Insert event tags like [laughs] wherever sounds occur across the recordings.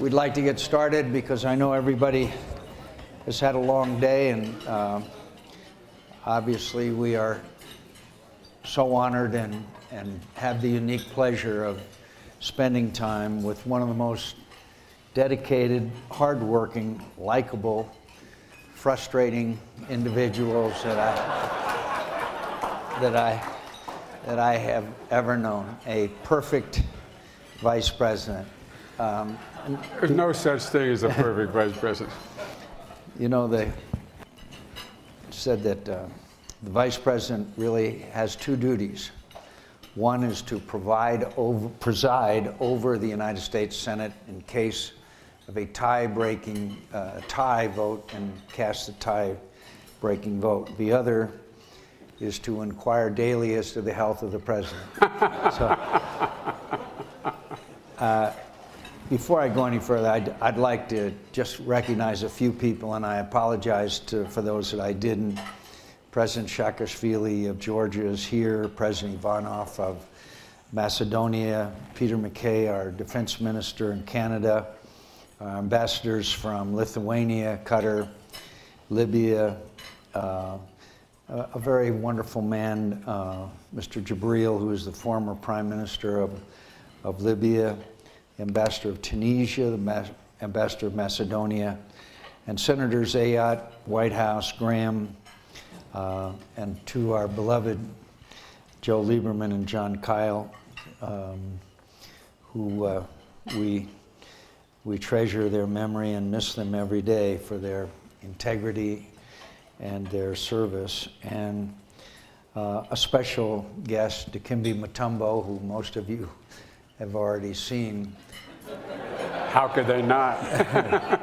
We'd like to get started because I know everybody has had a long day, and uh, obviously we are so honored and, and have the unique pleasure of spending time with one of the most dedicated, hardworking, likable, frustrating individuals that I, that I, that I have ever known. A perfect vice president. Um, There's no such thing as a perfect vice president. You know, they said that uh, the vice president really has two duties. One is to provide over, preside over the United States Senate in case of a tie-breaking uh, tie vote and cast the tie-breaking vote. The other is to inquire daily as to the health of the president. so, [laughs] uh, before I go any further, I'd, I'd, like to just recognize a few people, and I apologize to, for those that I didn't. President Saakashvili of Georgia is here, President Ivanov of Macedonia, Peter MacKay, our defense minister in Canada, our ambassadors from Lithuania, Qatar, Libya, uh, a, very wonderful man, uh, Mr. Jibril, who is the former prime minister of, of Libya, ambassador of Tunisia, the ambassador of Macedonia, and Senators Ayotte, Whitehouse, Graham, uh, and to our beloved Joe Lieberman and Jon Kyl, um, who uh, we, we treasure their memory and miss them every day for their integrity and their service. And uh, a special guest, Dikembe Mutombo, who most of you have already seen. How could they not? [laughs]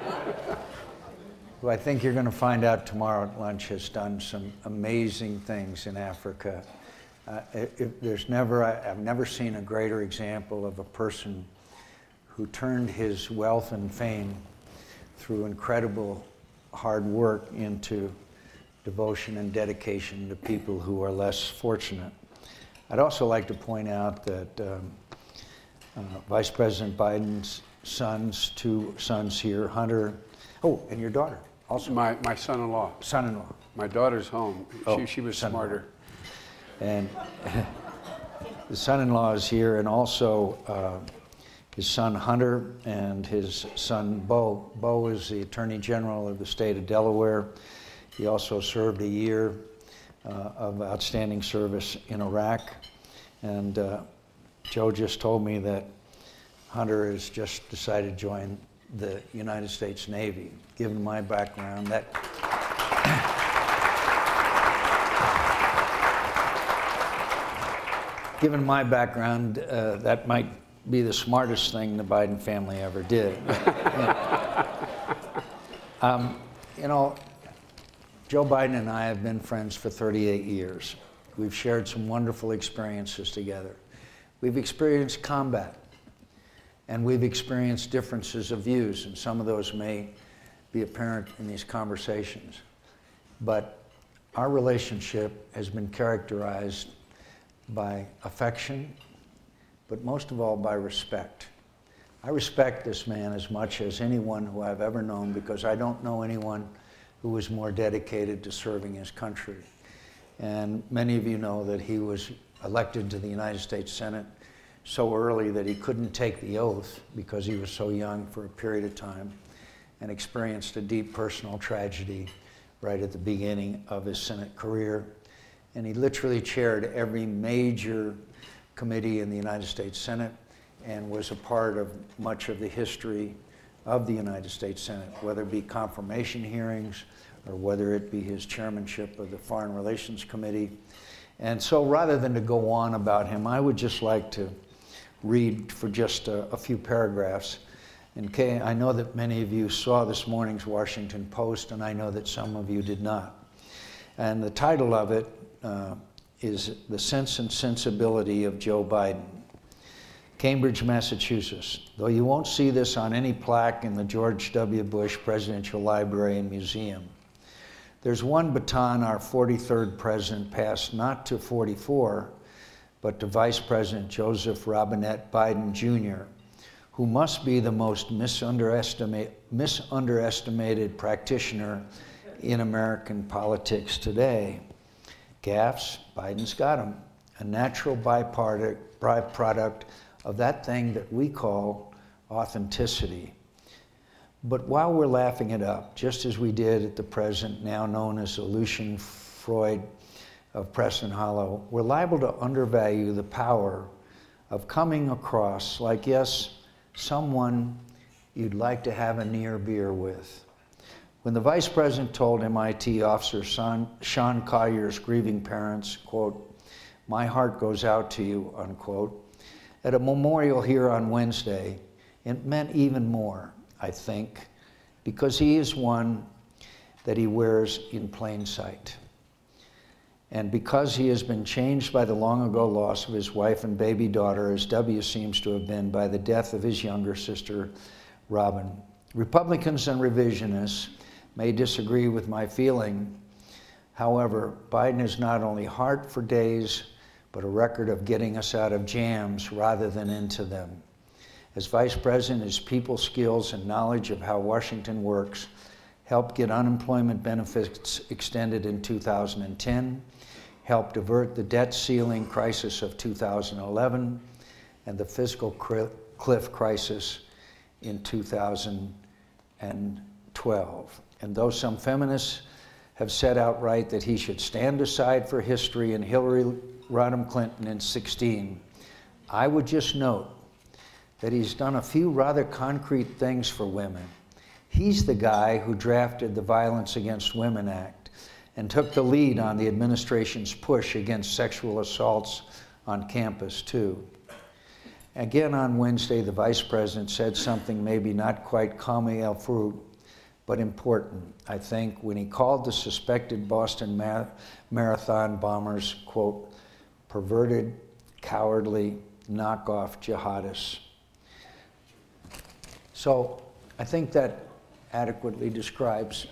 who I think you're going to find out tomorrow at lunch has done some amazing things in Africa. Uh, it, there's never, I, have never seen a greater example of a person who turned his wealth and fame through incredible hard work into devotion and dedication to people who are less fortunate. I'd also like to point out that um, uh, Vice President Biden's sons, two sons here, Hunter, oh, and your daughter also. My, my son-in-law. Son-in-law. My daughter's home. Oh, she, she was smarter. And [laughs] the son-in-law is here, and also uh, his son Hunter and his son Beau. Beau is the Attorney General of the state of Delaware. He also served a year uh, of outstanding service in Iraq. And uh, Joe just told me that Hunter has just decided to join the United States Navy. Given my background, that given my background, uh, that might be the smartest thing the Biden family ever did. [laughs] um, you know, Joe Biden and I have been friends for 38 years. We've shared some wonderful experiences together. We've experienced combat, and we've experienced differences of views, and some of those may be apparent in these conversations. But our relationship has been characterized by affection, but most of all by respect. I respect this man as much as anyone who I've ever known because I don't know anyone who was more dedicated to serving his country. And many of you know that he was elected to the United States Senate so early that he couldn't take the oath because he was so young for a period of time and experienced a deep personal tragedy right at the beginning of his Senate career. And he literally chaired every major committee in the United States Senate and was a part of much of the history of the United States Senate, whether it be confirmation hearings or whether it be his chairmanship of the Foreign Relations Committee. And so rather than to go on about him, I would just like to read for just a, a few paragraphs. And Kay, I know that many of you saw this morning's Washington Post, and I know that some of you did not. And the title of it uh, is The Sense and Sensibility of Joe Biden. Cambridge, Massachusetts. Though you won't see this on any plaque in the George W. Bush Presidential Library and Museum, there's one baton our 43rd president passed not to 44, but to Vice President Joseph Robinette Biden Jr., who must be the most misunderestimate, misunderestimated practitioner in American politics today. Gaffes, Biden's got him. A natural byproduct of that thing that we call authenticity. But while we're laughing it up, just as we did at the present, now known as Lucian Freud of Preston Hollow, we're liable to undervalue the power of coming across like, yes, someone you'd like to have a near beer with. When the vice president told MIT officer Sean, Sean Collier's grieving parents, quote, my heart goes out to you, unquote, at a memorial here on Wednesday, it meant even more, I think, because he is one that he wears in plain sight. And because he has been changed by the long ago loss of his wife and baby daughter, as W seems to have been by the death of his younger sister, Robin. Republicans and revisionists may disagree with my feeling. However, Biden is not only heart for days, but a record of getting us out of jams rather than into them. As vice president, his people skills and knowledge of how Washington works helped get unemployment benefits extended in 2010 helped avert the debt ceiling crisis of 2011 and the fiscal cliff crisis in 2012. And though some feminists have said outright that he should stand aside for history and Hillary Rodham Clinton in 16, I would just note that he's done a few rather concrete things for women. He's the guy who drafted the Violence Against Women Act and took the lead on the administration's push against sexual assaults on campus, too. Again on Wednesday, the vice president said something maybe not quite comme faut, but important, I think, when he called the suspected Boston Mar Marathon bombers, quote, perverted, cowardly, knockoff jihadists. So I think that adequately describes,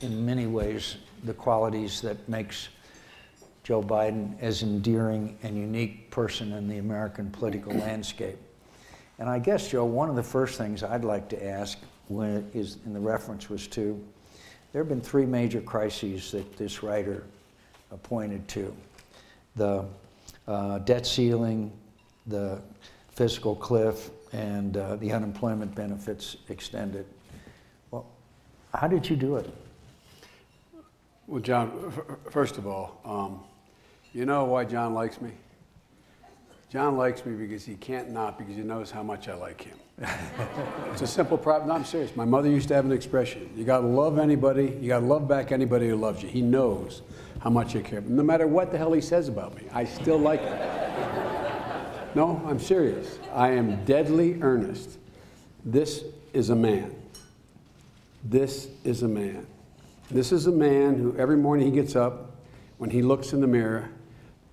in many ways, the qualities that makes Joe Biden as endearing and unique person in the American political [clears throat] landscape. And I guess, Joe, one of the first things I'd like to ask when is, in the reference was to, there have been three major crises that this writer pointed to. The uh, debt ceiling, the fiscal cliff, and uh, the unemployment benefits extended. Well, how did you do it? Well, John, first of all, um, you know why John likes me? John likes me because he can't not, because he knows how much I like him. [laughs] it's a simple problem. No, I'm serious. My mother used to have an expression you got to love anybody, you got to love back anybody who loves you. He knows how much I care. No matter what the hell he says about me, I still like him. No, I'm serious. I am deadly earnest. This is a man. This is a man. This is a man who every morning he gets up, when he looks in the mirror,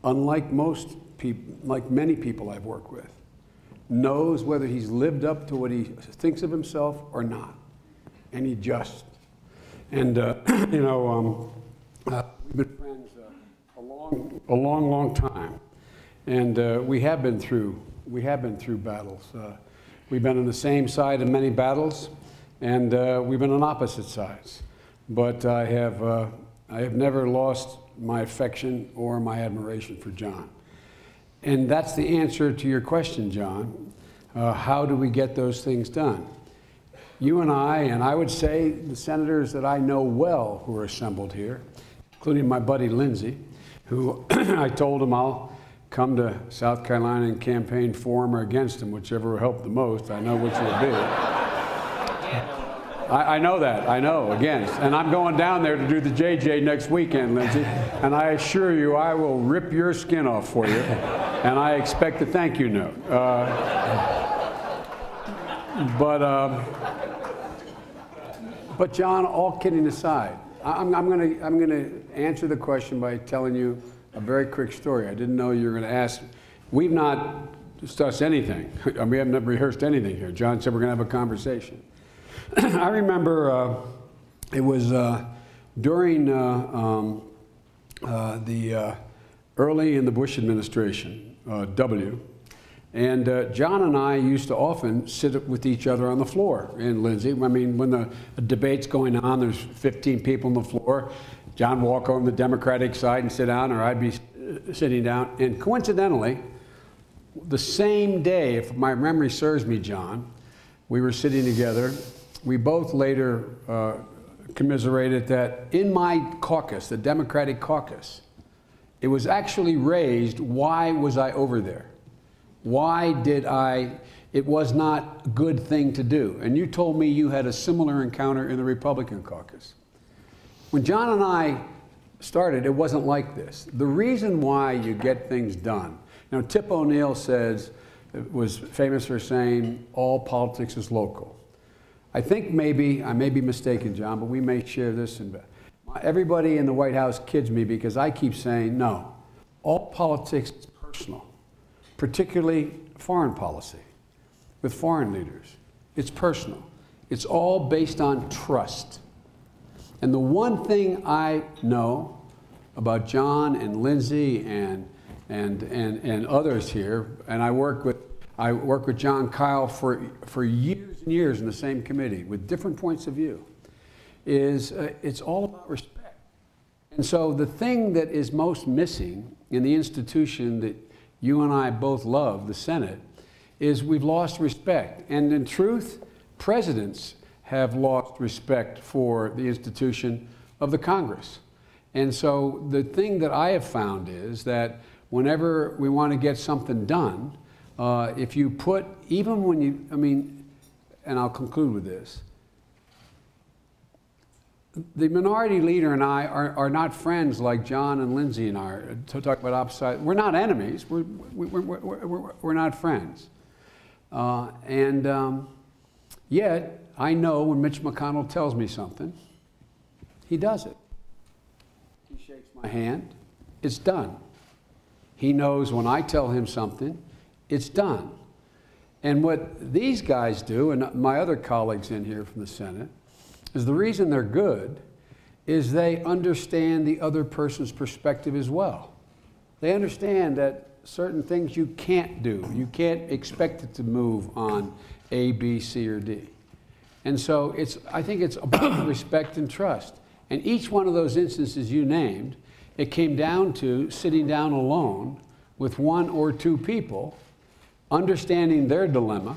unlike most people, like many people I've worked with, knows whether he's lived up to what he thinks of himself or not. And he just. And, uh, [clears throat] you know, um, uh, we've been friends uh, a, long, a long, long time. And uh, we have been through, we have been through battles. Uh, we've been on the same side in many battles, and uh, we've been on opposite sides but I have, uh, I have never lost my affection or my admiration for John. And that's the answer to your question, John. Uh, how do we get those things done? You and I, and I would say the senators that I know well who are assembled here, including my buddy Lindsey, who [clears throat] I told him I'll come to South Carolina and campaign for him or against him, whichever will help the most. I know which will be. I, I, know that. I know, against. And I'm going down there to do the JJ next weekend, Lindsey. And I assure you, I will rip your skin off for you. And I expect a thank you note. Uh, but, uh, but, John, all kidding aside, I'm, I'm going to I'm gonna answer the question by telling you a very quick story. I didn't know you were going to ask. We've not discussed anything. [laughs] we haven't rehearsed anything here. John said we're going to have a conversation. [clears throat] I remember uh, it was uh, during uh, um, uh, the uh, early in the Bush administration, W, And uh, John and I used to often sit with each other on the floor in Lindsey. I mean, when the debate's going on, there's 15 people on the floor. John would walk on the Democratic side and sit down, or I'd be uh, sitting down. And coincidentally, the same day, if my memory serves me, John, we were sitting together. We both later uh, commiserated that in my caucus, the Democratic caucus, it was actually raised why was I over there? Why did I? It was not a good thing to do. And you told me you had a similar encounter in the Republican caucus. When John and I started, it wasn't like this. The reason why you get things done. Now, Tip O'Neill says, was famous for saying, all politics is local. I think maybe, I may be mistaken, John, but we may share this. In, everybody in the White House kids me because I keep saying, no, all politics is personal particularly foreign policy with foreign leaders. It's personal. It's all based on trust. And the one thing I know about John and Lindsey and, and, and, and others here, and I work with, I work with Jon Kyl for, for years and years in the same committee with different points of view, is uh, it's all about respect. And so the thing that is most missing in the institution that you and I both love, the Senate, is we've lost respect. And in truth, presidents have lost respect for the institution of the Congress. And so the thing that I have found is that whenever we want to get something done, uh, if you put, even when you, I mean, and I'll conclude with this the minority leader and I are, are not friends like John and Lindsey and I are, to talk about opposite. We're not enemies. We're, we're, we're, we're, we're not friends. Uh, and um, yet, I know when Mitch McConnell tells me something, he does it. He shakes my hand, it's done. He knows when I tell him something, it's done. And what these guys do, and my other colleagues in here from the Senate, is the reason they're good is they understand the other person's perspective as well. They understand that certain things you can't do. You can't expect it to move on A, B, C, or D. And so it's, I think it's about respect and trust. And each one of those instances you named, it came down to sitting down alone with one or two people, understanding their dilemma,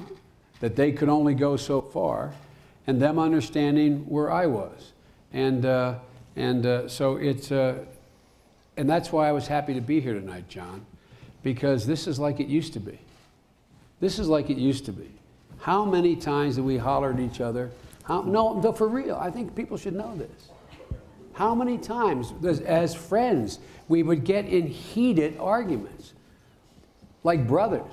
that they could only go so far, and them understanding where I was. And, uh, and uh, so it's, uh, and that's why I was happy to be here tonight, John, because this is like it used to be. This is like it used to be. How many times did we holler at each other? How, no, for real, I think people should know this. How many times, as friends, we would get in heated arguments, like brothers,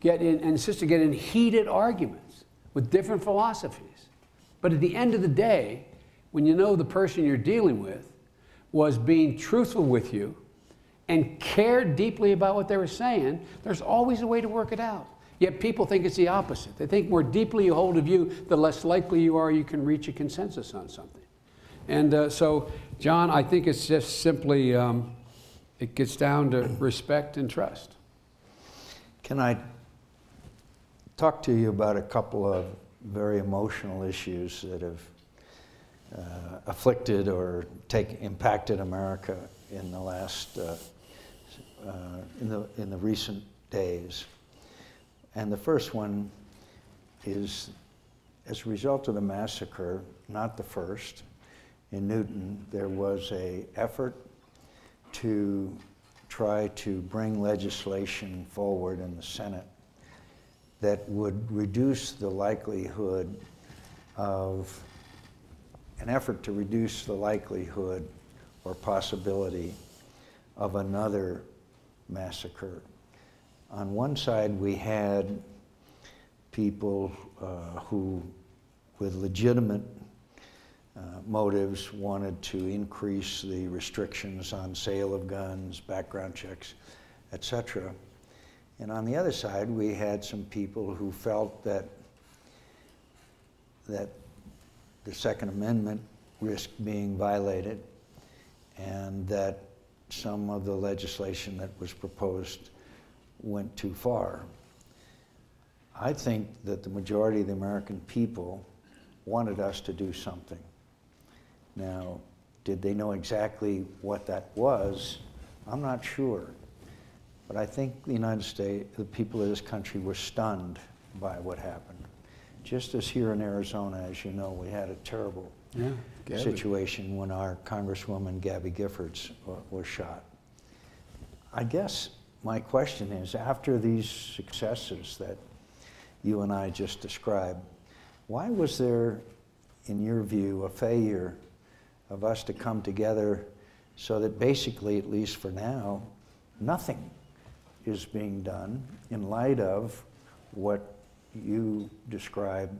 get in, and sister get in heated arguments with different philosophies. But at the end of the day, when you know the person you're dealing with was being truthful with you and cared deeply about what they were saying, there's always a way to work it out. Yet people think it's the opposite. They think more deeply you hold of you, the less likely you are you can reach a consensus on something. And uh, so, John, I think it's just simply, um, it gets down to respect and trust. Can I talk to you about a couple of very emotional issues that have uh, afflicted or take, impacted America in the last, uh, uh, in, the, in the recent days. And the first one is as a result of the massacre, not the first, in Newtown, there was a effort to try to bring legislation forward in the Senate that would reduce the likelihood of an effort to reduce the likelihood or possibility of another massacre. On one side, we had people uh, who, with legitimate uh, motives, wanted to increase the restrictions on sale of guns, background checks, etc. And on the other side, we had some people who felt that, that the Second Amendment risked being violated and that some of the legislation that was proposed went too far. I think that the majority of the American people wanted us to do something. Now, did they know exactly what that was? I'm not sure. But I think the United States, the people of this country were stunned by what happened. Just as here in Arizona, as you know, we had a terrible Yeah, situation when our Congresswoman Gabby Giffords was shot. I guess my question is, after these successes that you and I just described, why was there, in your view, a failure of us to come together so that basically, at least for now, nothing is being done in light of what you describe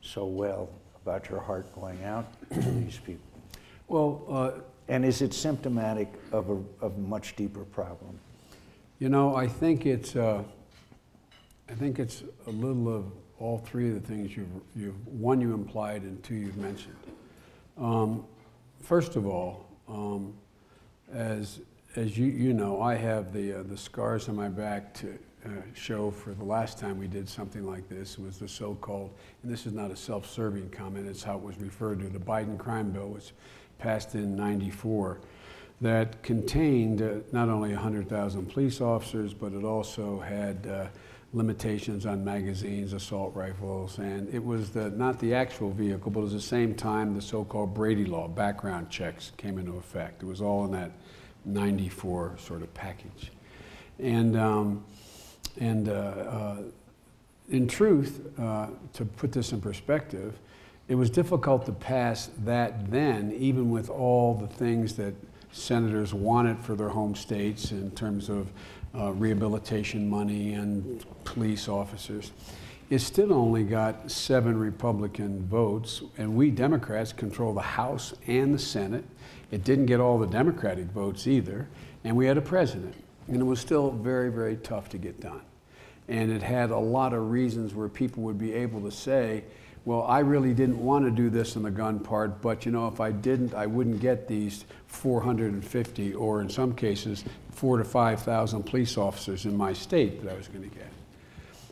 so well about your heart going out to these people? Well, uh, And is it symptomatic of a, of a much deeper problem? You know, I think it's, uh, I think it's a little of all three of the things you've, you've one you implied and two you've mentioned. Um, first of all, um, as, as you, you know, I have the, uh, the scars on my back to uh, show for the last time we did something like this was the so-called, and this is not a self-serving comment, it's how it was referred to, the Biden crime bill was passed in 94 that contained uh, not only 100,000 police officers, but it also had uh, limitations on magazines, assault rifles, and it was the, not the actual vehicle, but at the same time the so-called Brady Law, background checks came into effect. It was all in that 94 sort of package. And, um, and uh, uh, in truth, uh, to put this in perspective, it was difficult to pass that then, even with all the things that senators wanted for their home states in terms of uh, rehabilitation money and police officers. It still only got seven Republican votes, and we Democrats control the House and the Senate. It didn't get all the Democratic votes either, and we had a president. And it was still very, very tough to get done. And it had a lot of reasons where people would be able to say, well, I really didn't want to do this in the gun part, but you know, if I didn't, I wouldn't get these 450 or in some cases, four to 5,000 police officers in my state that I was going to get.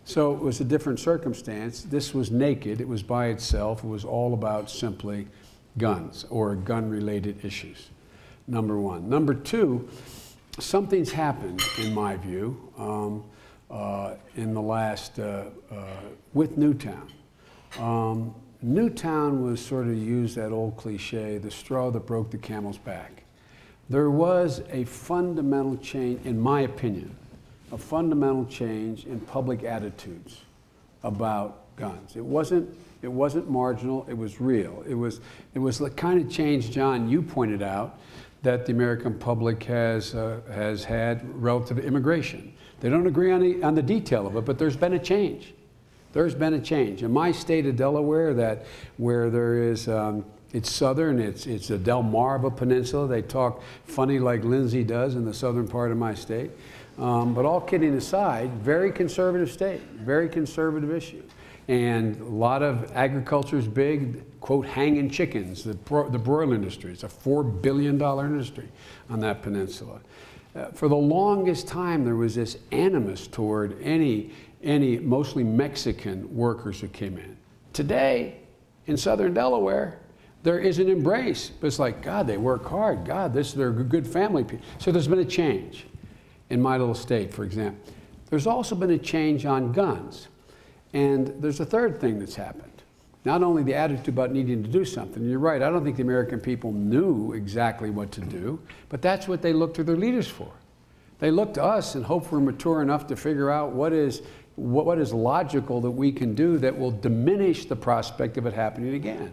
So it was a different circumstance. This was naked, it was by itself, it was all about simply guns or gun related issues. Number one. Number two, something's happened, in my view, um, uh, in the last, uh, uh, with Newtown. Um, Newtown was sort of used that old cliche, the straw that broke the camel's back. There was a fundamental change, in my opinion, a fundamental change in public attitudes about guns. It wasn't, it wasn't marginal, it was real. It was, it was the kind of change, John, you pointed out, that the American public has, uh, has had relative to immigration. They don't agree on the, on the detail of it, but there's been a change. There's been a change. In my state of Delaware, that where there is, um, it's southern, it's, it's the Delmarva Peninsula. They talk funny like Lindsey does in the southern part of my state. Um, but all kidding aside, very conservative state, very conservative issue. And a lot of agriculture is big, quote, hanging chickens, the, bro- the broiler industry. It's a $4 billion industry on that peninsula. Uh, for the longest time, there was this animus toward any, any mostly Mexican workers who came in. Today, in southern Delaware, there is an embrace. But it's like, God, they work hard. God, this they're good family. people. So there's been a change in my little state, for example. There's also been a change on guns. And there's a third thing that's happened. Not only the attitude about needing to do something, you're right, I don't think the American people knew exactly what to do, but that's what they looked to their leaders for. They look to us and hope we're mature enough to figure out what is, what, is logical that we can do that will diminish the prospect of it happening again.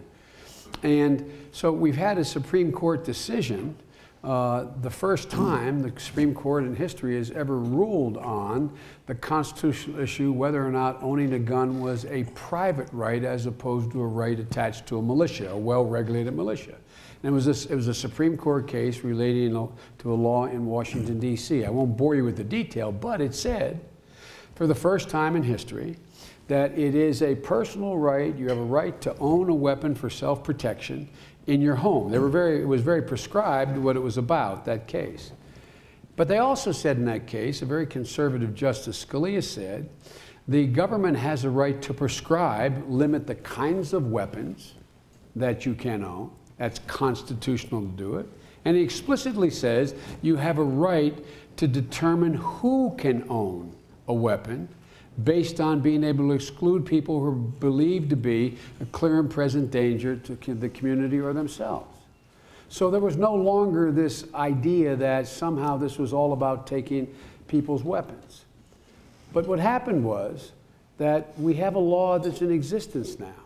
And so we've had a Supreme Court decision, uh, the first time the Supreme Court in history has ever ruled on the constitutional issue whether or not owning a gun was a private right as opposed to a right attached to a militia, a well regulated militia. And it was, this, it was a Supreme Court case relating to a law in Washington, D.C. I won't bore you with the detail, but it said, for the first time in history, that it is a personal right, you have a right to own a weapon for self protection in your home. They were very, it was very prescribed what it was about, that case. But they also said in that case, a very conservative Justice Scalia said, the government has a right to prescribe, limit the kinds of weapons that you can own. That's constitutional to do it. And he explicitly says you have a right to determine who can own a weapon based on being able to exclude people who are believed to be a clear and present danger to the community or themselves. So there was no longer this idea that somehow this was all about taking people's weapons. But what happened was that we have a law that's in existence now.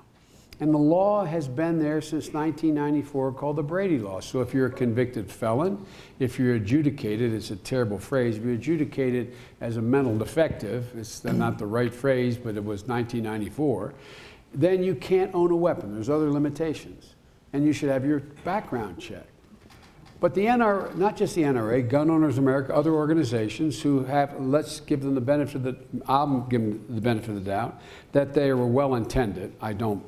And the law has been there since 1994 called the Brady Law. So if you're a convicted felon, if you're adjudicated, it's a terrible phrase, if you're adjudicated as a mental defective, it's not the right phrase, but it was 1994, then you can't own a weapon. There's other limitations. And you should have your background checked. But the NRA, not just the NRA, Gun Owners America, other organizations who have, let's give them the benefit of the, I'm giving the benefit of the doubt, that they were well intended. I don't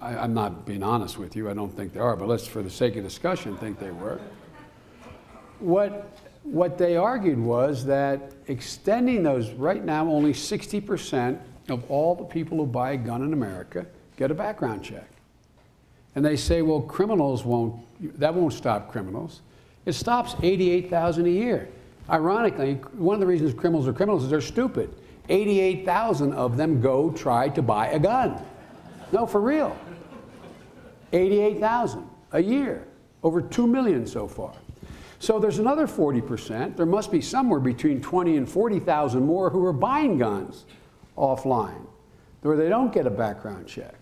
I, am not being honest with you, I don't think they are, but let's, for the sake of discussion, think they were. What, what they argued was that extending those, right now, only 60% of all the people who buy a gun in America get a background check. And they say, well, criminals won't, that won't stop criminals. It stops 88,000 a year. Ironically, one of the reasons criminals are criminals is they're stupid. 88,000 of them go try to buy a gun. No, for real. 88,000 a year, over 2 million so far. So there's another 40%. There must be somewhere between 20 and 40,000 more who are buying guns offline, where they don't get a background check.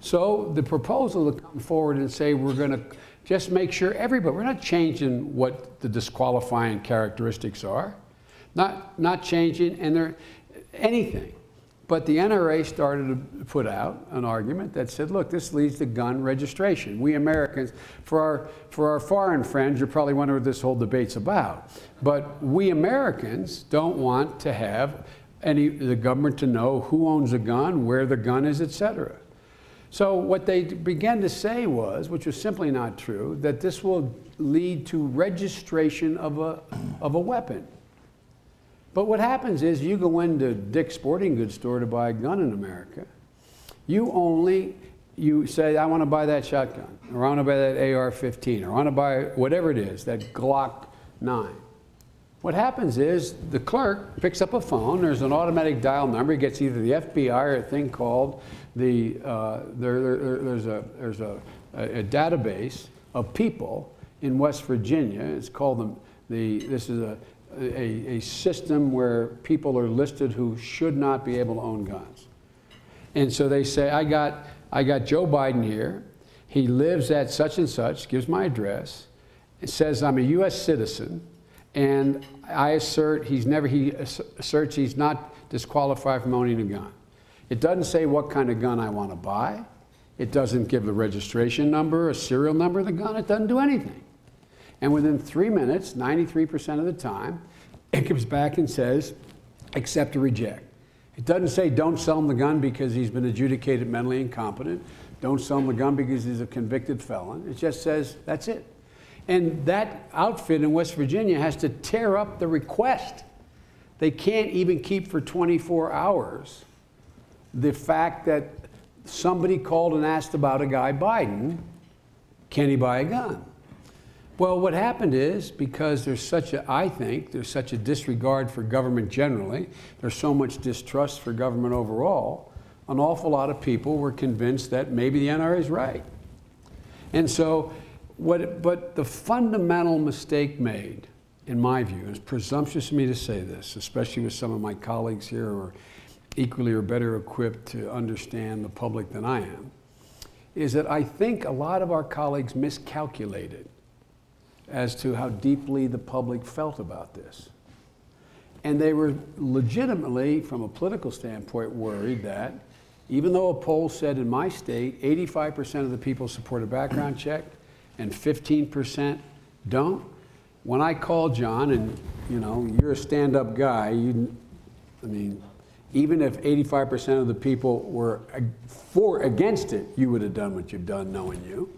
So the proposal to come forward and say we're going to just make sure everybody, we're not changing what the disqualifying characteristics are, not, not changing and there, anything. But the NRA started to put out an argument that said, look, this leads to gun registration. We Americans, for our, for our foreign friends, you're probably wondering what this whole debate's about. But we Americans don't want to have any, the government to know who owns a gun, where the gun is, et cetera. So what they began to say was, which was simply not true, that this will lead to registration of a, of a weapon. But what happens is you go into Dick's Sporting Goods store to buy a gun in America. You only, you say, I want to buy that shotgun, or I want to buy that AR-15, or I want to buy whatever it is, that Glock 9. What happens is the clerk picks up a phone, there's an automatic dial number, he gets either the FBI or a thing called the, uh, there, there, there's, a, there's a, a, database of people in West Virginia, it's called the, the this is a, a, a system where people are listed who should not be able to own guns. And so they say, I got, I got Joe Biden here. He lives at such and such, gives my address. Says I'm a U.S. citizen, and I assert he's never, he asserts he's not disqualified from owning a gun. It doesn't say what kind of gun I want to buy. It doesn't give the registration number, a serial number of the gun. It doesn't do anything. And within three minutes, 93% of the time, it comes back and says, accept or reject. It doesn't say don't sell him the gun because he's been adjudicated mentally incompetent. Don't sell him the gun because he's a convicted felon. It just says that's it. And that outfit in West Virginia has to tear up the request. They can't even keep for 24 hours the fact that somebody called and asked about a guy Biden, can he buy a gun? Well, what happened is because there's such a, I think, there's such a disregard for government generally, there's so much distrust for government overall, an awful lot of people were convinced that maybe the NRA is right. And so, what, but the fundamental mistake made, in my view, and it's presumptuous of me to say this, especially with some of my colleagues here who are equally or better equipped to understand the public than I am, is that I think a lot of our colleagues miscalculated as to how deeply the public felt about this. And they were legitimately, from a political standpoint, worried that even though a poll said in my state 85% of the people support a background check and 15% don't, when I called John, and you know, you're a stand up guy, you, I mean, even if 85% of the people were for against it, you would have done what you've done knowing you.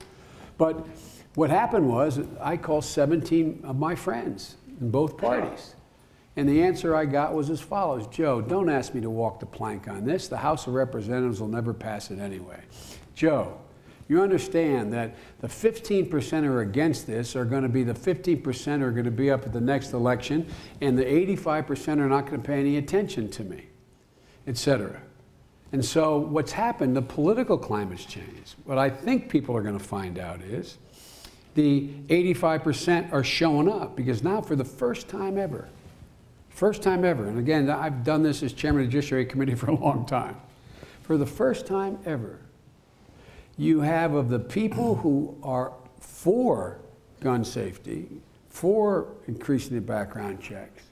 But what happened was I called 17 of my friends, in both parties. And the answer I got was as follows Joe, don't ask me to walk the plank on this. The House of Representatives will never pass it anyway. Joe, you understand that the 15% who are against this are going to be the 15% who are going to be up at the next election, and the 85% are not going to pay any attention to me, et cetera. And so, what's happened, the political climate's changed. What I think people are going to find out is the 85% are showing up because now, for the first time ever, first time ever, and again, I've done this as chairman of the Judiciary Committee [laughs] for a long time, for the first time ever, you have of the people who are for gun safety, for increasing the background checks,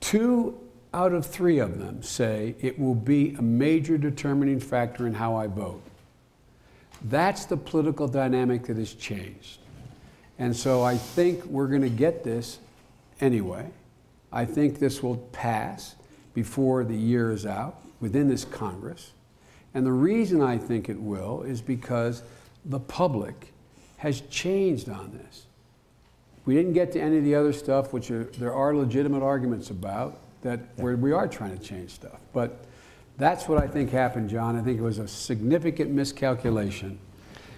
two out of three of them say it will be a major determining factor in how I vote. That's the political dynamic that has changed. And so I think we're going to get this anyway. I think this will pass before the year is out within this Congress. And the reason I think it will is because the public has changed on this. We didn't get to any of the other stuff, which are, there are legitimate arguments about, that where we are trying to change stuff. But that's what I think happened, John. I think it was a significant miscalculation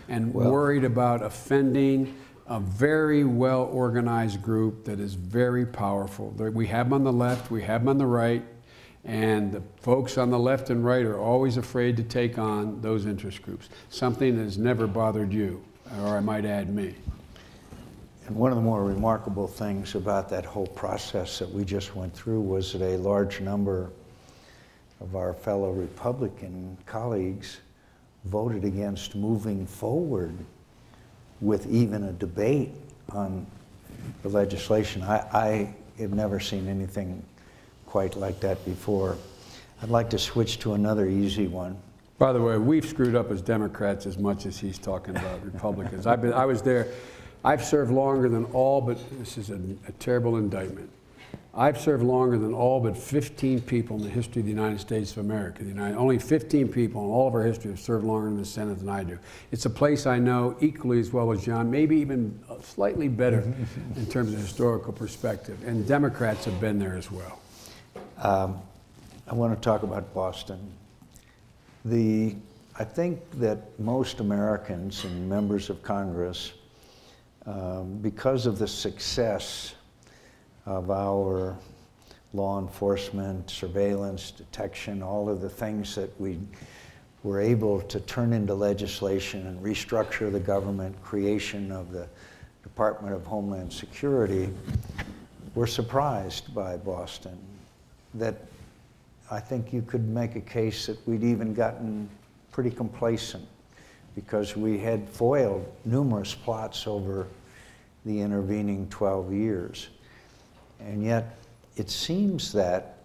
and Well- worried about offending a very well organized group that is very powerful. We have them on the left, we have them on the right, and the folks on the left and right are always afraid to take on those interest groups, something that has never bothered you, or I might add me. And one of the more remarkable things about that whole process that we just went through was that a large number of our fellow Republican colleagues voted against moving forward with even a debate on the legislation. I, I have never seen anything quite like that before. I'd like to switch to another easy one. By the way, we've screwed up as Democrats as much as he's talking about [laughs] Republicans. I've been, I was there. I've served longer than all but, this is a, a terrible indictment. I've served longer than all but 15 people in the history of the United States of America. The United, only 15 people in all of our history have served longer in the Senate than I do. It's a place I know equally as well as John, maybe even slightly better [laughs] in terms of historical perspective. And Democrats have been there as well. Um, I want to talk about Boston. The, I think that most Americans and members of Congress, um, because of the success of our law enforcement, surveillance, detection, all of the things that we were able to turn into legislation and restructure the government, creation of the Department of Homeland Security, were surprised by Boston. That I think you could make a case that we'd even gotten pretty complacent because we had foiled numerous plots over the intervening 12 years. And yet, it seems that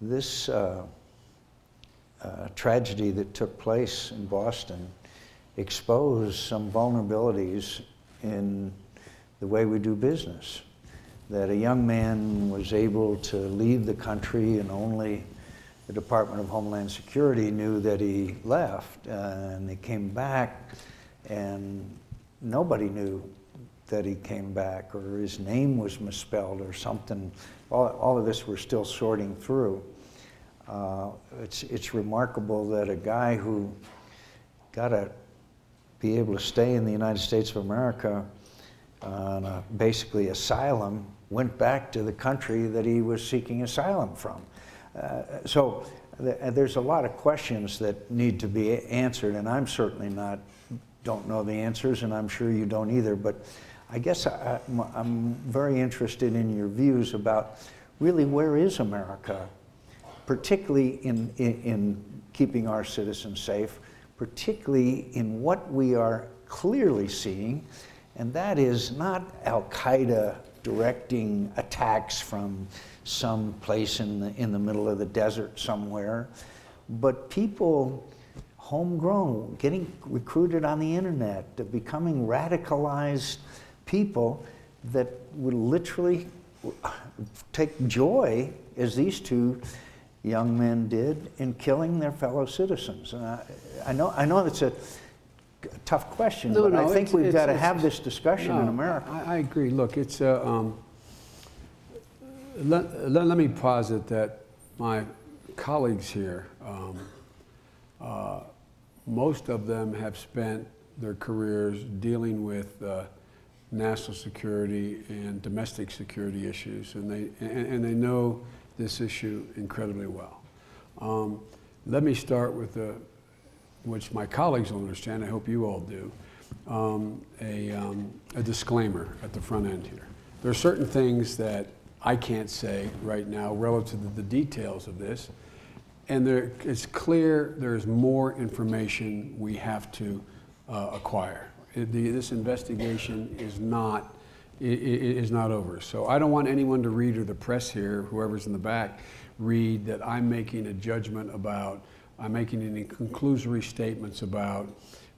this uh, uh, tragedy that took place in Boston exposed some vulnerabilities in the way we do business. That a young man was able to leave the country and only the Department of Homeland Security knew that he left, uh, and he came back, and nobody knew that he came back, or his name was misspelled, or something. All, all of this we're still sorting through. Uh, it's, it's remarkable that a guy who got to be able to stay in the United States of America on a, basically asylum went back to the country that he was seeking asylum from. Uh, so th- there's a lot of questions that need to be answered, and I'm certainly not don't know the answers, and I'm sure you don't either. But I guess I, I'm very interested in your views about really where is America, particularly in, in, in keeping our citizens safe, particularly in what we are clearly seeing, and that is not Al Qaeda directing attacks from some place in the, in the middle of the desert somewhere, but people homegrown, getting recruited on the internet, becoming radicalized people that would literally take joy, as these two young men did, in killing their fellow citizens. And I, I know, I know that's a tough question, No, but I think it's- we've got to have this discussion in America. I, I agree. Look, it's a, um, let, let, let me posit that my colleagues here, um, uh, most of them have spent their careers dealing with uh, national security and domestic security issues, and they, and, and they know this issue incredibly well. Um, let me start with the, which my colleagues will understand, I hope you all do, um, a, um, a disclaimer at the front end here. There are certain things that I can't say right now relative to the details of this, and there, it's clear there's more information we have to uh, acquire. The- this investigation is not, is not over. So I don't want anyone to read, or the press here, whoever's in the back, read that I'm making a judgment about, I'm making any conclusory statements about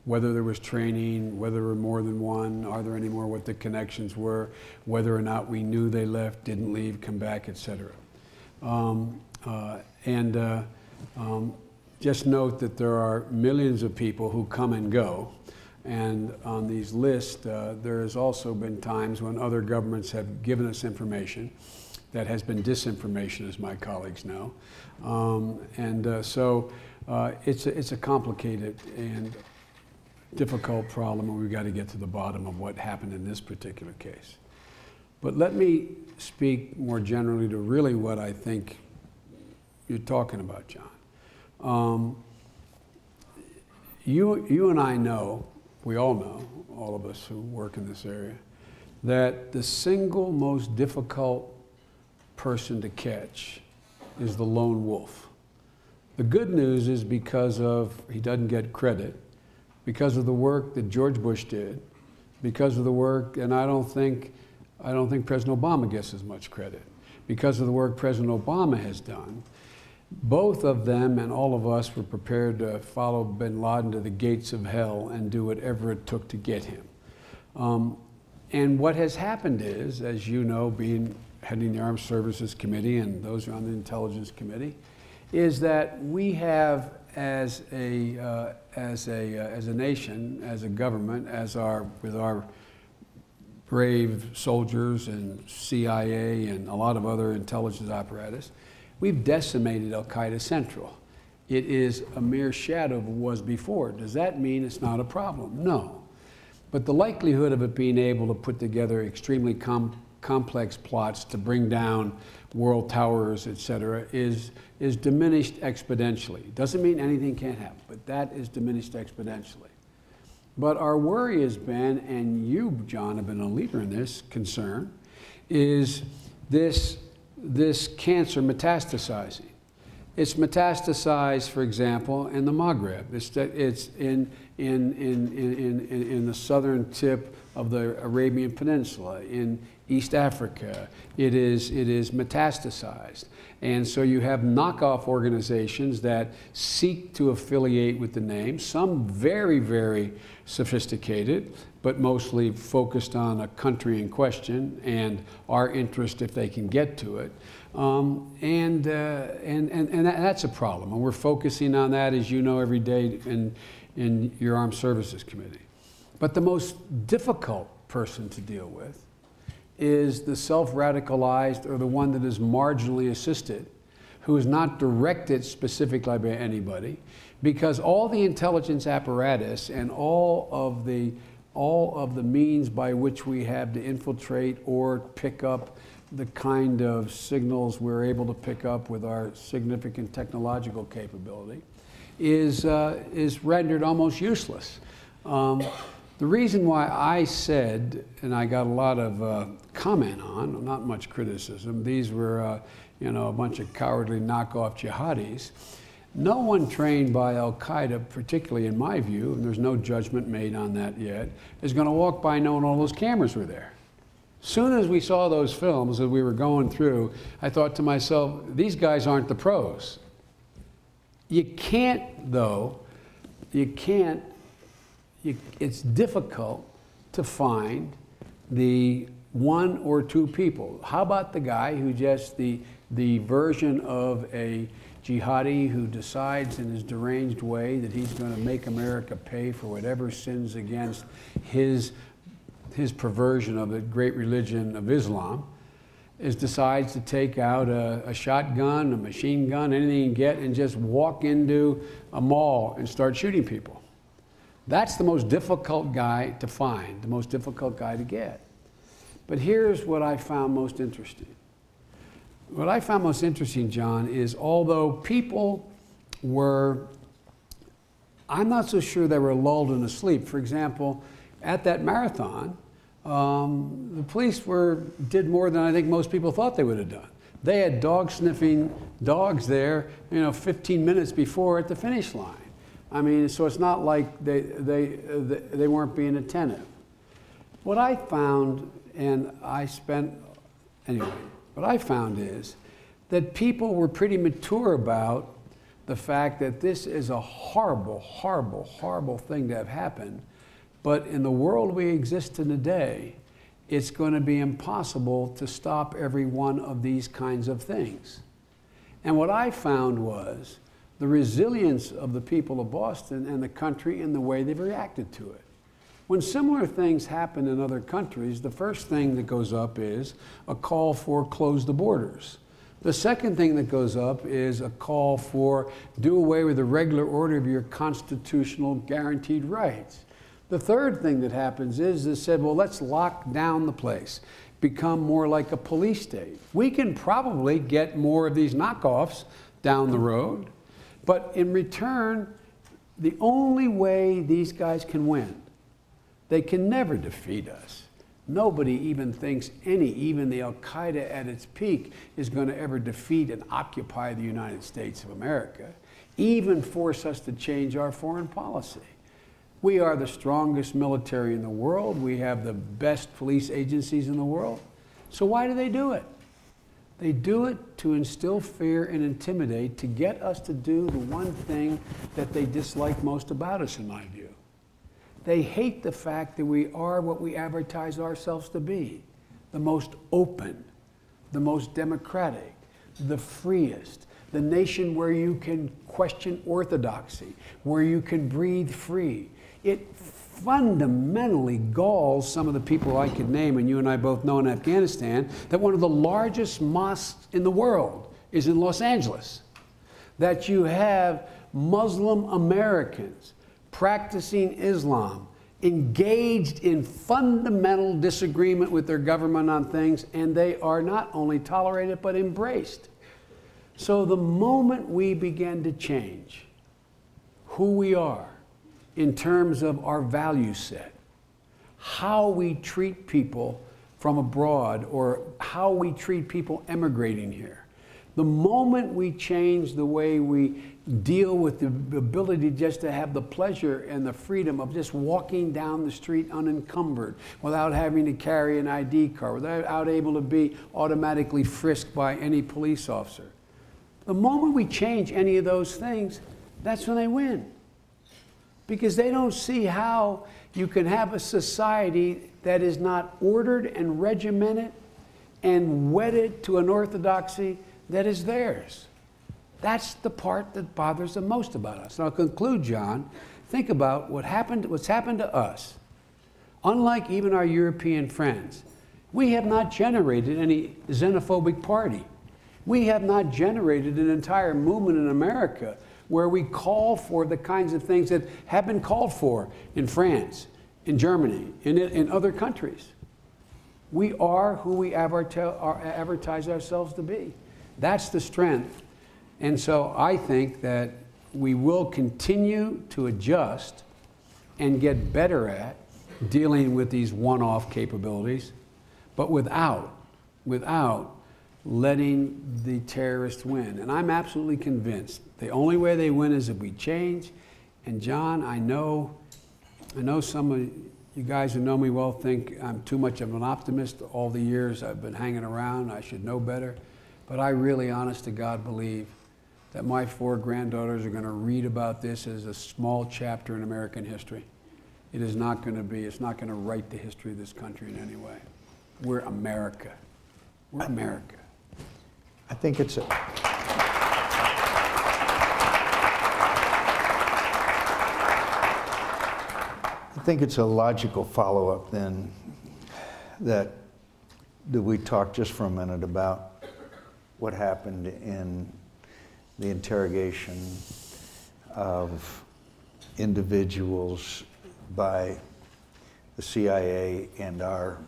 whether there was training, whether there were more than one, are there any more, what the connections were, whether or not we knew they left, didn't leave, come back, et cetera. Um, uh, and uh, um, just note that there are millions of people who come and go. And on these lists, uh, there has also been times when other governments have given us information that has been disinformation, as my colleagues know. Um, and uh, so uh, it's, a, it's a complicated and difficult problem, and we've got to get to the bottom of what happened in this particular case. But let me speak more generally to really what I think you're talking about, John. Um, you, you and I know, we all know, all of us who work in this area, that the single most difficult person to catch is the lone wolf. The good news is because of, he doesn't get credit, because of the work that George Bush did, because of the work, and I don't think, I don't think President Obama gets as much credit, because of the work President Obama has done. Both of them and all of us were prepared to follow bin Laden to the gates of hell and do whatever it took to get him. Um, and what has happened is, as you know, being heading the Armed Services Committee and those on the Intelligence Committee, is that we have, as a, uh, as, a, uh, as a nation, as a government, as our, with our brave soldiers and CIA and a lot of other intelligence apparatus, we've decimated Al Qaeda Central. It is a mere shadow of what was before. Does that mean it's not a problem? No. But the likelihood of it being able to put together extremely com- complex plots to bring down world towers, et cetera, is, is diminished exponentially. Doesn't mean anything can't happen, but that is diminished exponentially. But our worry has been, and you, John, have been a leader in this concern, is this, this cancer metastasizing. It's metastasized, for example, in the Maghreb. It's, it's in, in, in, in, in, in the southern tip of the Arabian Peninsula, in East Africa. It is, it is metastasized. And so you have knockoff organizations that seek to affiliate with the name, some very, very sophisticated, but mostly focused on a country in question and our interest if they can get to it. Um, and, uh, and, and, and that's a problem. And we're focusing on that, as you know, every day in, in your Armed Services Committee. But the most difficult person to deal with is the self radicalized or the one that is marginally assisted, who is not directed specifically by anybody, because all the intelligence apparatus and all of the all of the means by which we have to infiltrate or pick up the kind of signals we're able to pick up with our significant technological capability is, uh, is rendered almost useless. Um, the reason why I said, and I got a lot of uh, comment on, not much criticism, these were, uh, you know, a bunch of cowardly knockoff jihadis. No one trained by Al Qaeda, particularly in my view, and there's no judgment made on that yet, is going to walk by knowing all those cameras were there. Soon as we saw those films that we were going through, I thought to myself, these guys aren't the pros. You can't, though, you can't, you, it's difficult to find the, one or two people. How about the guy who just the the version of a jihadi who decides in his deranged way that he's going to make America pay for whatever sins against his his perversion of the great religion of Islam is decides to take out a, a, shotgun, a machine gun, anything he can get, and just walk into a mall and start shooting people. That's the most difficult guy to find, the most difficult guy to get. But here's what I found most interesting. What I found most interesting, John, is although people were, I'm not so sure they were lulled into sleep. For example, at that marathon, um, the police were, did more than I think most people thought they would have done. They had dog sniffing dogs there, you know, 15 minutes before at the finish line. I mean, so it's not like they, they, they weren't being attentive. What I found, and I spent, anyway, what I found is that people were pretty mature about the fact that this is a horrible, horrible, horrible thing to have happened but in the world we exist in today, it's going to be impossible to stop every one of these kinds of things. And what I found was the resilience of the people of Boston and the country and the way they've reacted to it. When similar things happen in other countries, the first thing that goes up is a call for close the borders. The second thing that goes up is a call for do away with the regular order of your constitutional guaranteed rights. The third thing that happens is they said, well, let's lock down the place, become more like a police state. We can probably get more of these knockoffs down the road, but in return, the only way these guys can win, they can never defeat us. Nobody even thinks any, even the Al Qaeda at its peak, is going to ever defeat and occupy the United States of America, even force us to change our foreign policy. We are the strongest military in the world. We have the best police agencies in the world. So why do they do it? They do it to instill fear and intimidate, to get us to do the one thing that they dislike most about us, in my view. They hate the fact that we are what we advertise ourselves to be the most open, the most democratic, the freest, the nation where you can question orthodoxy, where you can breathe free, it fundamentally galls some of the people I could name, and you and I both know in Afghanistan, that one of the largest mosques in the world is in Los Angeles. That you have Muslim Americans practicing Islam, engaged in fundamental disagreement with their government on things, and they are not only tolerated but embraced. So the moment we begin to change who we are, in terms of our value set, how we treat people from abroad or how we treat people emigrating here. The moment we change the way we deal with the ability just to have the pleasure and the freedom of just walking down the street unencumbered without having to carry an ID card, without able to be automatically frisked by any police officer. The moment we change any of those things, that's when they win because they don't see how you can have a society that is not ordered and regimented and wedded to an orthodoxy that is theirs. That's the part that bothers them most about us. And I'll conclude, John. Think about what happened, what's happened to us. Unlike even our European friends, we have not generated any xenophobic party. We have not generated an entire movement in America where we call for the kinds of things that have been called for in France, in Germany, in, in other countries. We are who we advertise ourselves to be. That's the strength. And so I think that we will continue to adjust and get better at dealing with these one off capabilities, but without, without letting the terrorists win. And I'm absolutely convinced the only way they win is if we change. And John, I know, I know some of you guys who know me well think I'm too much of an optimist. All the years I've been hanging around, I should know better. But I really, honest to God, believe that my four granddaughters are going to read about this as a small chapter in American history. It is not going to be, it's not going to write the history of this country in any way. We're America. We're America. I think it's a, I think it's a logical follow-up then that, that we talk just for a minute about what happened in the interrogation of individuals by the CIA and our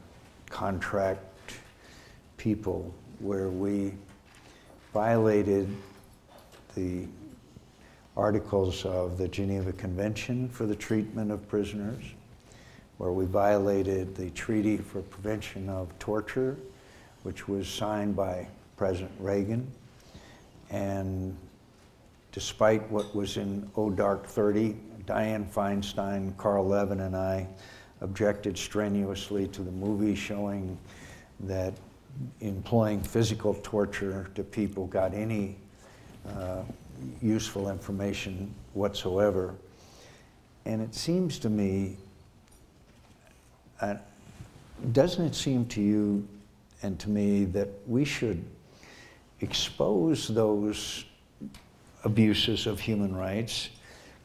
contract people where we violated the articles of the Geneva Convention for the treatment of prisoners, where we violated the Treaty for Prevention of Torture, which was signed by President Reagan. And despite what was in Oh Dark 30, Dianne Feinstein, Carl Levin, and I objected strenuously to the movie showing that employing physical torture to people got any uh, useful information whatsoever. And it seems to me, uh, doesn't it seem to you and to me that we should expose those abuses of human rights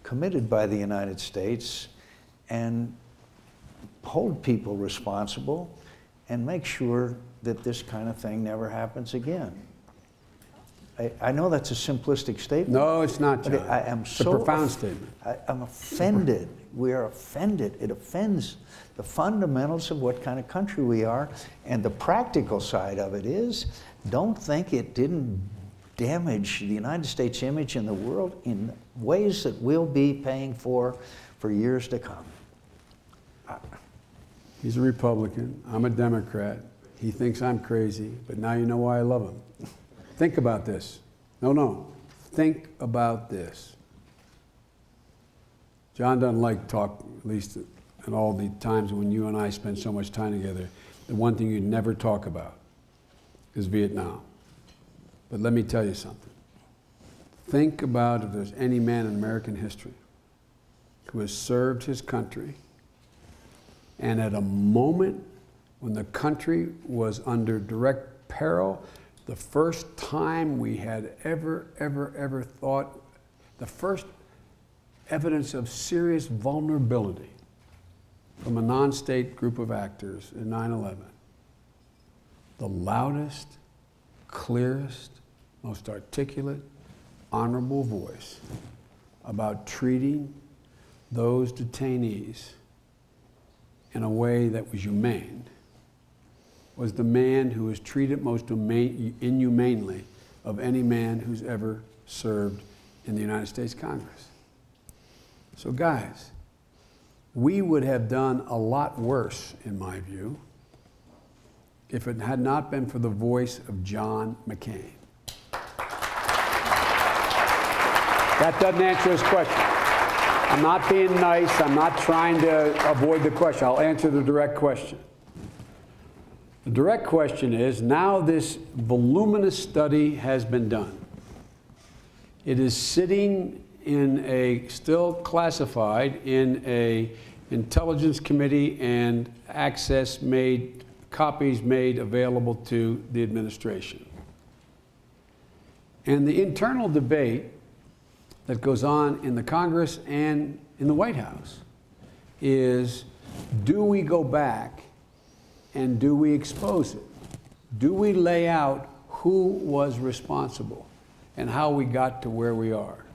committed by the United States and hold people responsible and make sure that this kind of thing never happens again. I, I know that's a simplistic statement. No, it's not, John. I am It's a so profound statement. I, I'm offended. We are offended. It offends the fundamentals of what kind of country we are. And the practical side of it is don't think it didn't damage the United States image in the world in ways that we'll be paying for for years to come. He's a Republican. I'm a Democrat. He thinks I'm crazy, but now you know why I love him. Think about this. No, no. Think about this. John doesn't like talk, at least in all the times when you and I spend so much time together. The one thing you never talk about is Vietnam. But let me tell you something. Think about if there's any man in American history who has served his country and at a moment when the country was under direct peril, the first time we had ever, ever, ever thought, the first evidence of serious vulnerability from a non state group of actors in 9 11. The loudest, clearest, most articulate, honorable voice about treating those detainees in a way that was humane was the man who was treated most huma- inhumanely of any man who's ever served in the United States Congress. So, guys, we would have done a lot worse, in my view, if it had not been for the voice of John McCain. That doesn't answer his question. I'm not being nice. I'm not trying to avoid the question. I'll answer the direct question. The direct question is now this voluminous study has been done. It is sitting in a still classified in a intelligence committee and access made copies made available to the administration. And the internal debate that goes on in the Congress and in the White House is do we go back and do we expose it? Do we lay out who was responsible and how we got to where we are?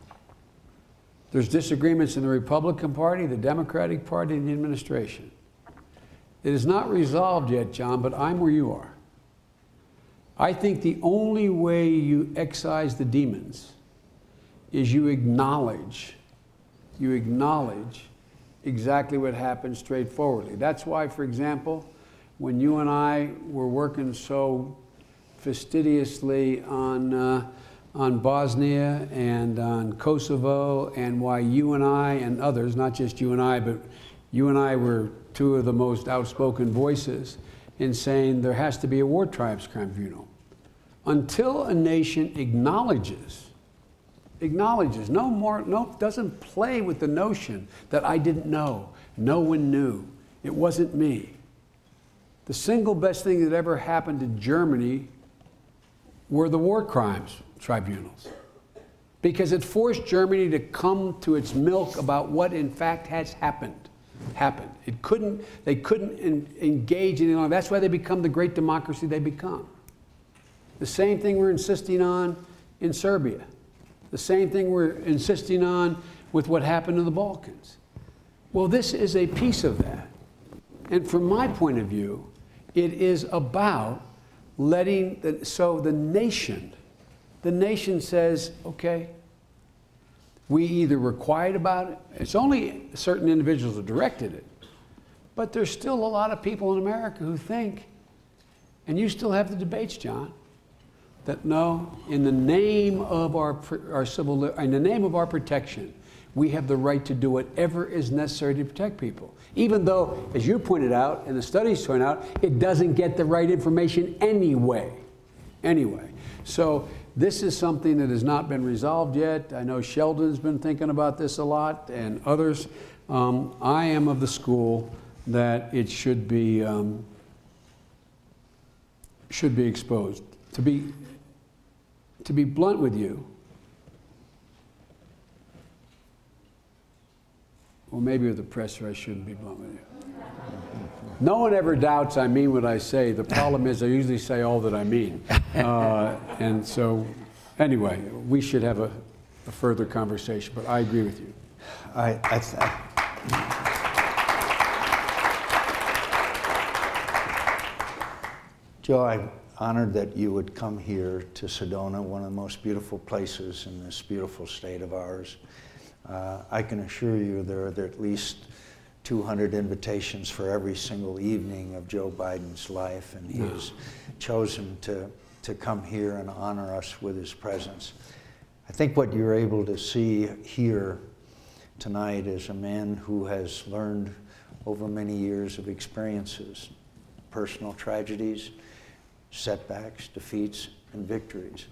There's disagreements in the Republican Party, the Democratic Party, and the administration. It is not resolved yet, John, but I'm where you are. I think the only way you excise the demons is you acknowledge, you acknowledge exactly what happened straightforwardly. That's why, for example, when you and I were working so fastidiously on, uh, on Bosnia and on Kosovo, and why you and I and others, not just you and I, but you and I were two of the most outspoken voices in saying there has to be a war crimes tribunal. Until a nation acknowledges, acknowledges, no more, no, doesn't play with the notion that I didn't know, no one knew, it wasn't me The single best thing that ever happened to Germany were the war crimes tribunals. Because it forced Germany to come to its milk about what in fact has happened. Happened. It couldn't, they couldn't en- engage any longer. That's why they become the great democracy they become. The same thing we're insisting on in Serbia. The same thing we're insisting on with what happened in the Balkans. Well, this is a piece of that. And from my point of view, it is about letting, the, so the nation, the nation says, okay, we either were quiet about it, it's only certain individuals who directed it, but there's still a lot of people in America who think, and you still have the debates, John, that no, in the name of our, our civil, in the name of our protection, we have the right to do whatever is necessary to protect people. Even though, as you pointed out, and the studies point out, it doesn't get the right information anyway. Anyway, so this is something that has not been resolved yet. I know Sheldon's been thinking about this a lot, and others. Um, I am of the school that it should be um, should be exposed. To be to be blunt with you, well, maybe with the presser, I shouldn't be blunt you. No one ever doubts I mean what I say. The problem is I usually say all that I mean. Uh, and so, anyway, we should have a, a further conversation, but I agree with you. I, th- Joe, I'm honored that you would come here to Sedona, one of the most beautiful places in this beautiful state of ours. Uh, I can assure you there are at least 200 invitations for every single evening of Joe Biden's life, and he has chosen to, to come here and honor us with his presence. I think what you're able to see here tonight is a man who has learned over many years of experiences, personal tragedies, setbacks, defeats, and victories.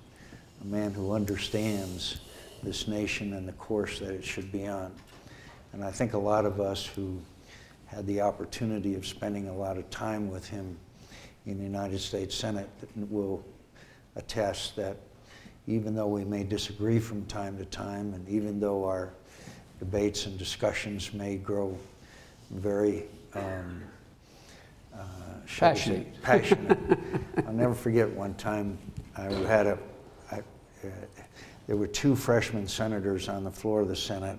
A man who understands this nation and the course that it should be on. And I think a lot of us who had the opportunity of spending a lot of time with him in the United States Senate will attest that even though we may disagree from time to time, and even though our debates and discussions may grow very um, uh, say, passionate. I'll never forget one time I had a, I, uh, there were two freshman senators on the floor of the Senate,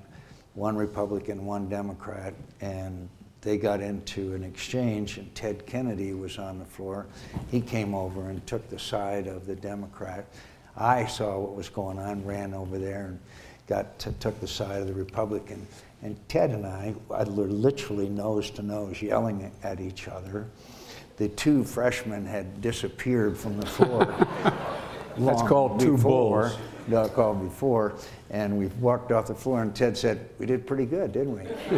one Republican, one Democrat, and they got into an exchange, and Ted Kennedy was on the floor. He came over and took the side of the Democrat. I saw what was going on, ran over there, and got to, took the side of the Republican. And Ted and I I were literally nose to nose, yelling at each other. The two freshmen had disappeared from the floor. [laughs] That's called two before. bulls. No, called before, and we walked off the floor, and Ted said, "We did pretty good, didn't we?" [laughs]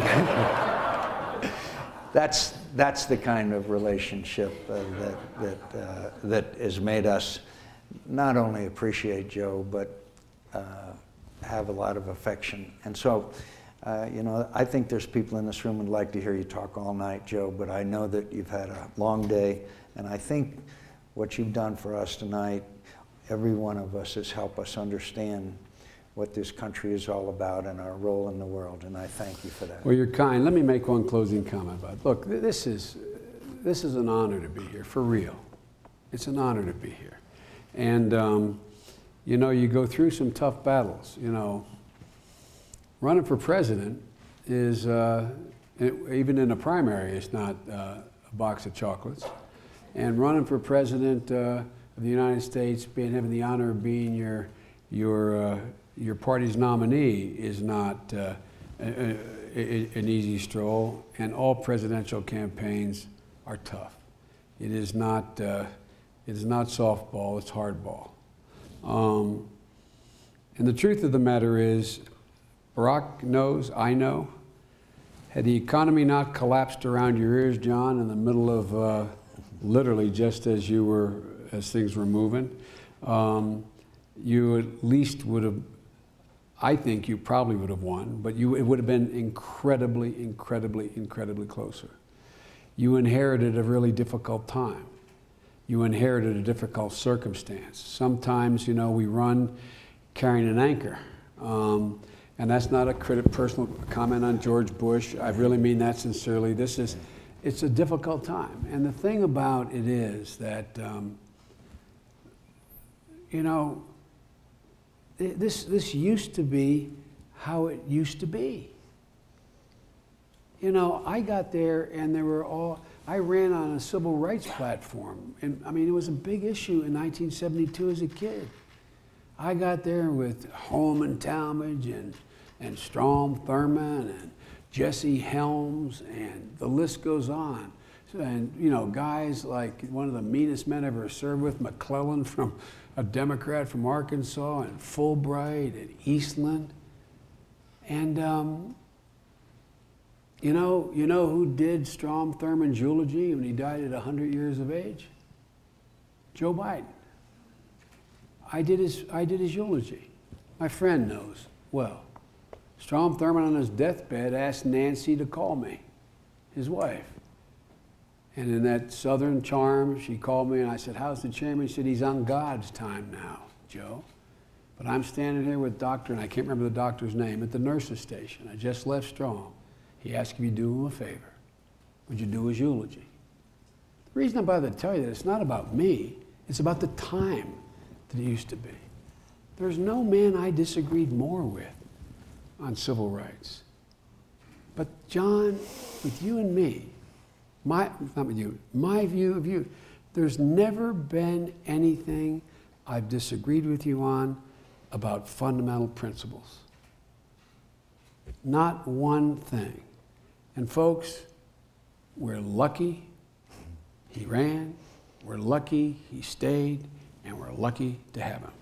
that's that's the kind of relationship uh, that that uh, that has made us not only appreciate Joe, but uh, have a lot of affection. And so, uh, you know, I think there's people in this room who'd like to hear you talk all night, Joe. But I know that you've had a long day, and I think what you've done for us tonight, every one of us, has helped us understand what this country is all about and our role in the world. And I thank you for that. Well, you're kind. Let me make one closing comment. It. Look, this is this is an honor to be here for real. It's an honor to be here, and um, you know you go through some tough battles. You know, running for president is uh, it, even in a primary, it's not uh, a box of chocolates, and running for president uh, the United States, being having the honor of being your your uh, your party's nominee is not uh, a, a, a- an easy stroll, and all presidential campaigns are tough. It is not uh, it is not softball; it's hardball. Um, and the truth of the matter is, Barack knows, I know. Had the economy not collapsed around your ears, John, in the middle of uh, literally just as you were, as things were moving, um, you at least would have, I think you probably would have won, but you, it would have been incredibly, incredibly, incredibly closer. you inherited a really difficult time. You inherited a difficult circumstance. Sometimes, you know, we run carrying an anchor. Um, and that's not a personal comment on George Bush. I really mean that sincerely. This is, it's a difficult time. And the thing about it is that, um, you know, this, this used to be how it used to be. You know, I got there and there were all, I ran on a civil rights platform. And I mean, it was a big issue in 1972 as a kid. I got there with Herman Talmadge and, and Strom Thurmond and Jesse Helms, and the list goes on. And, you know, guys like one of the meanest men I ever served with, McClellan from a Democrat from Arkansas, and Fulbright and Eastland. And, um, you know, you know who did Strom Thurmond's eulogy when he died at 100 years of age? Joe Biden. I did his, I did his eulogy. My friend knows well. Strom Thurmond on his deathbed asked Nancy to call me, his wife. And in that southern charm, she called me and I said, How's the chairman? He said, He's on God's time now, Joe. But I'm standing here with doctor, and I can't remember the doctor's name, at the nurse's station. I just left Strom. He asked if you do him a favor. Would you do his eulogy? The reason I bother to tell you that it's not about me, it's about the time that it used to be. There's no man I disagreed more with on civil rights. But John, with you and me, my not with you, my view of you, there's never been anything I've disagreed with you on about fundamental principles. Not one thing. And folks, we're lucky he ran, we're lucky he stayed, and we're lucky to have him.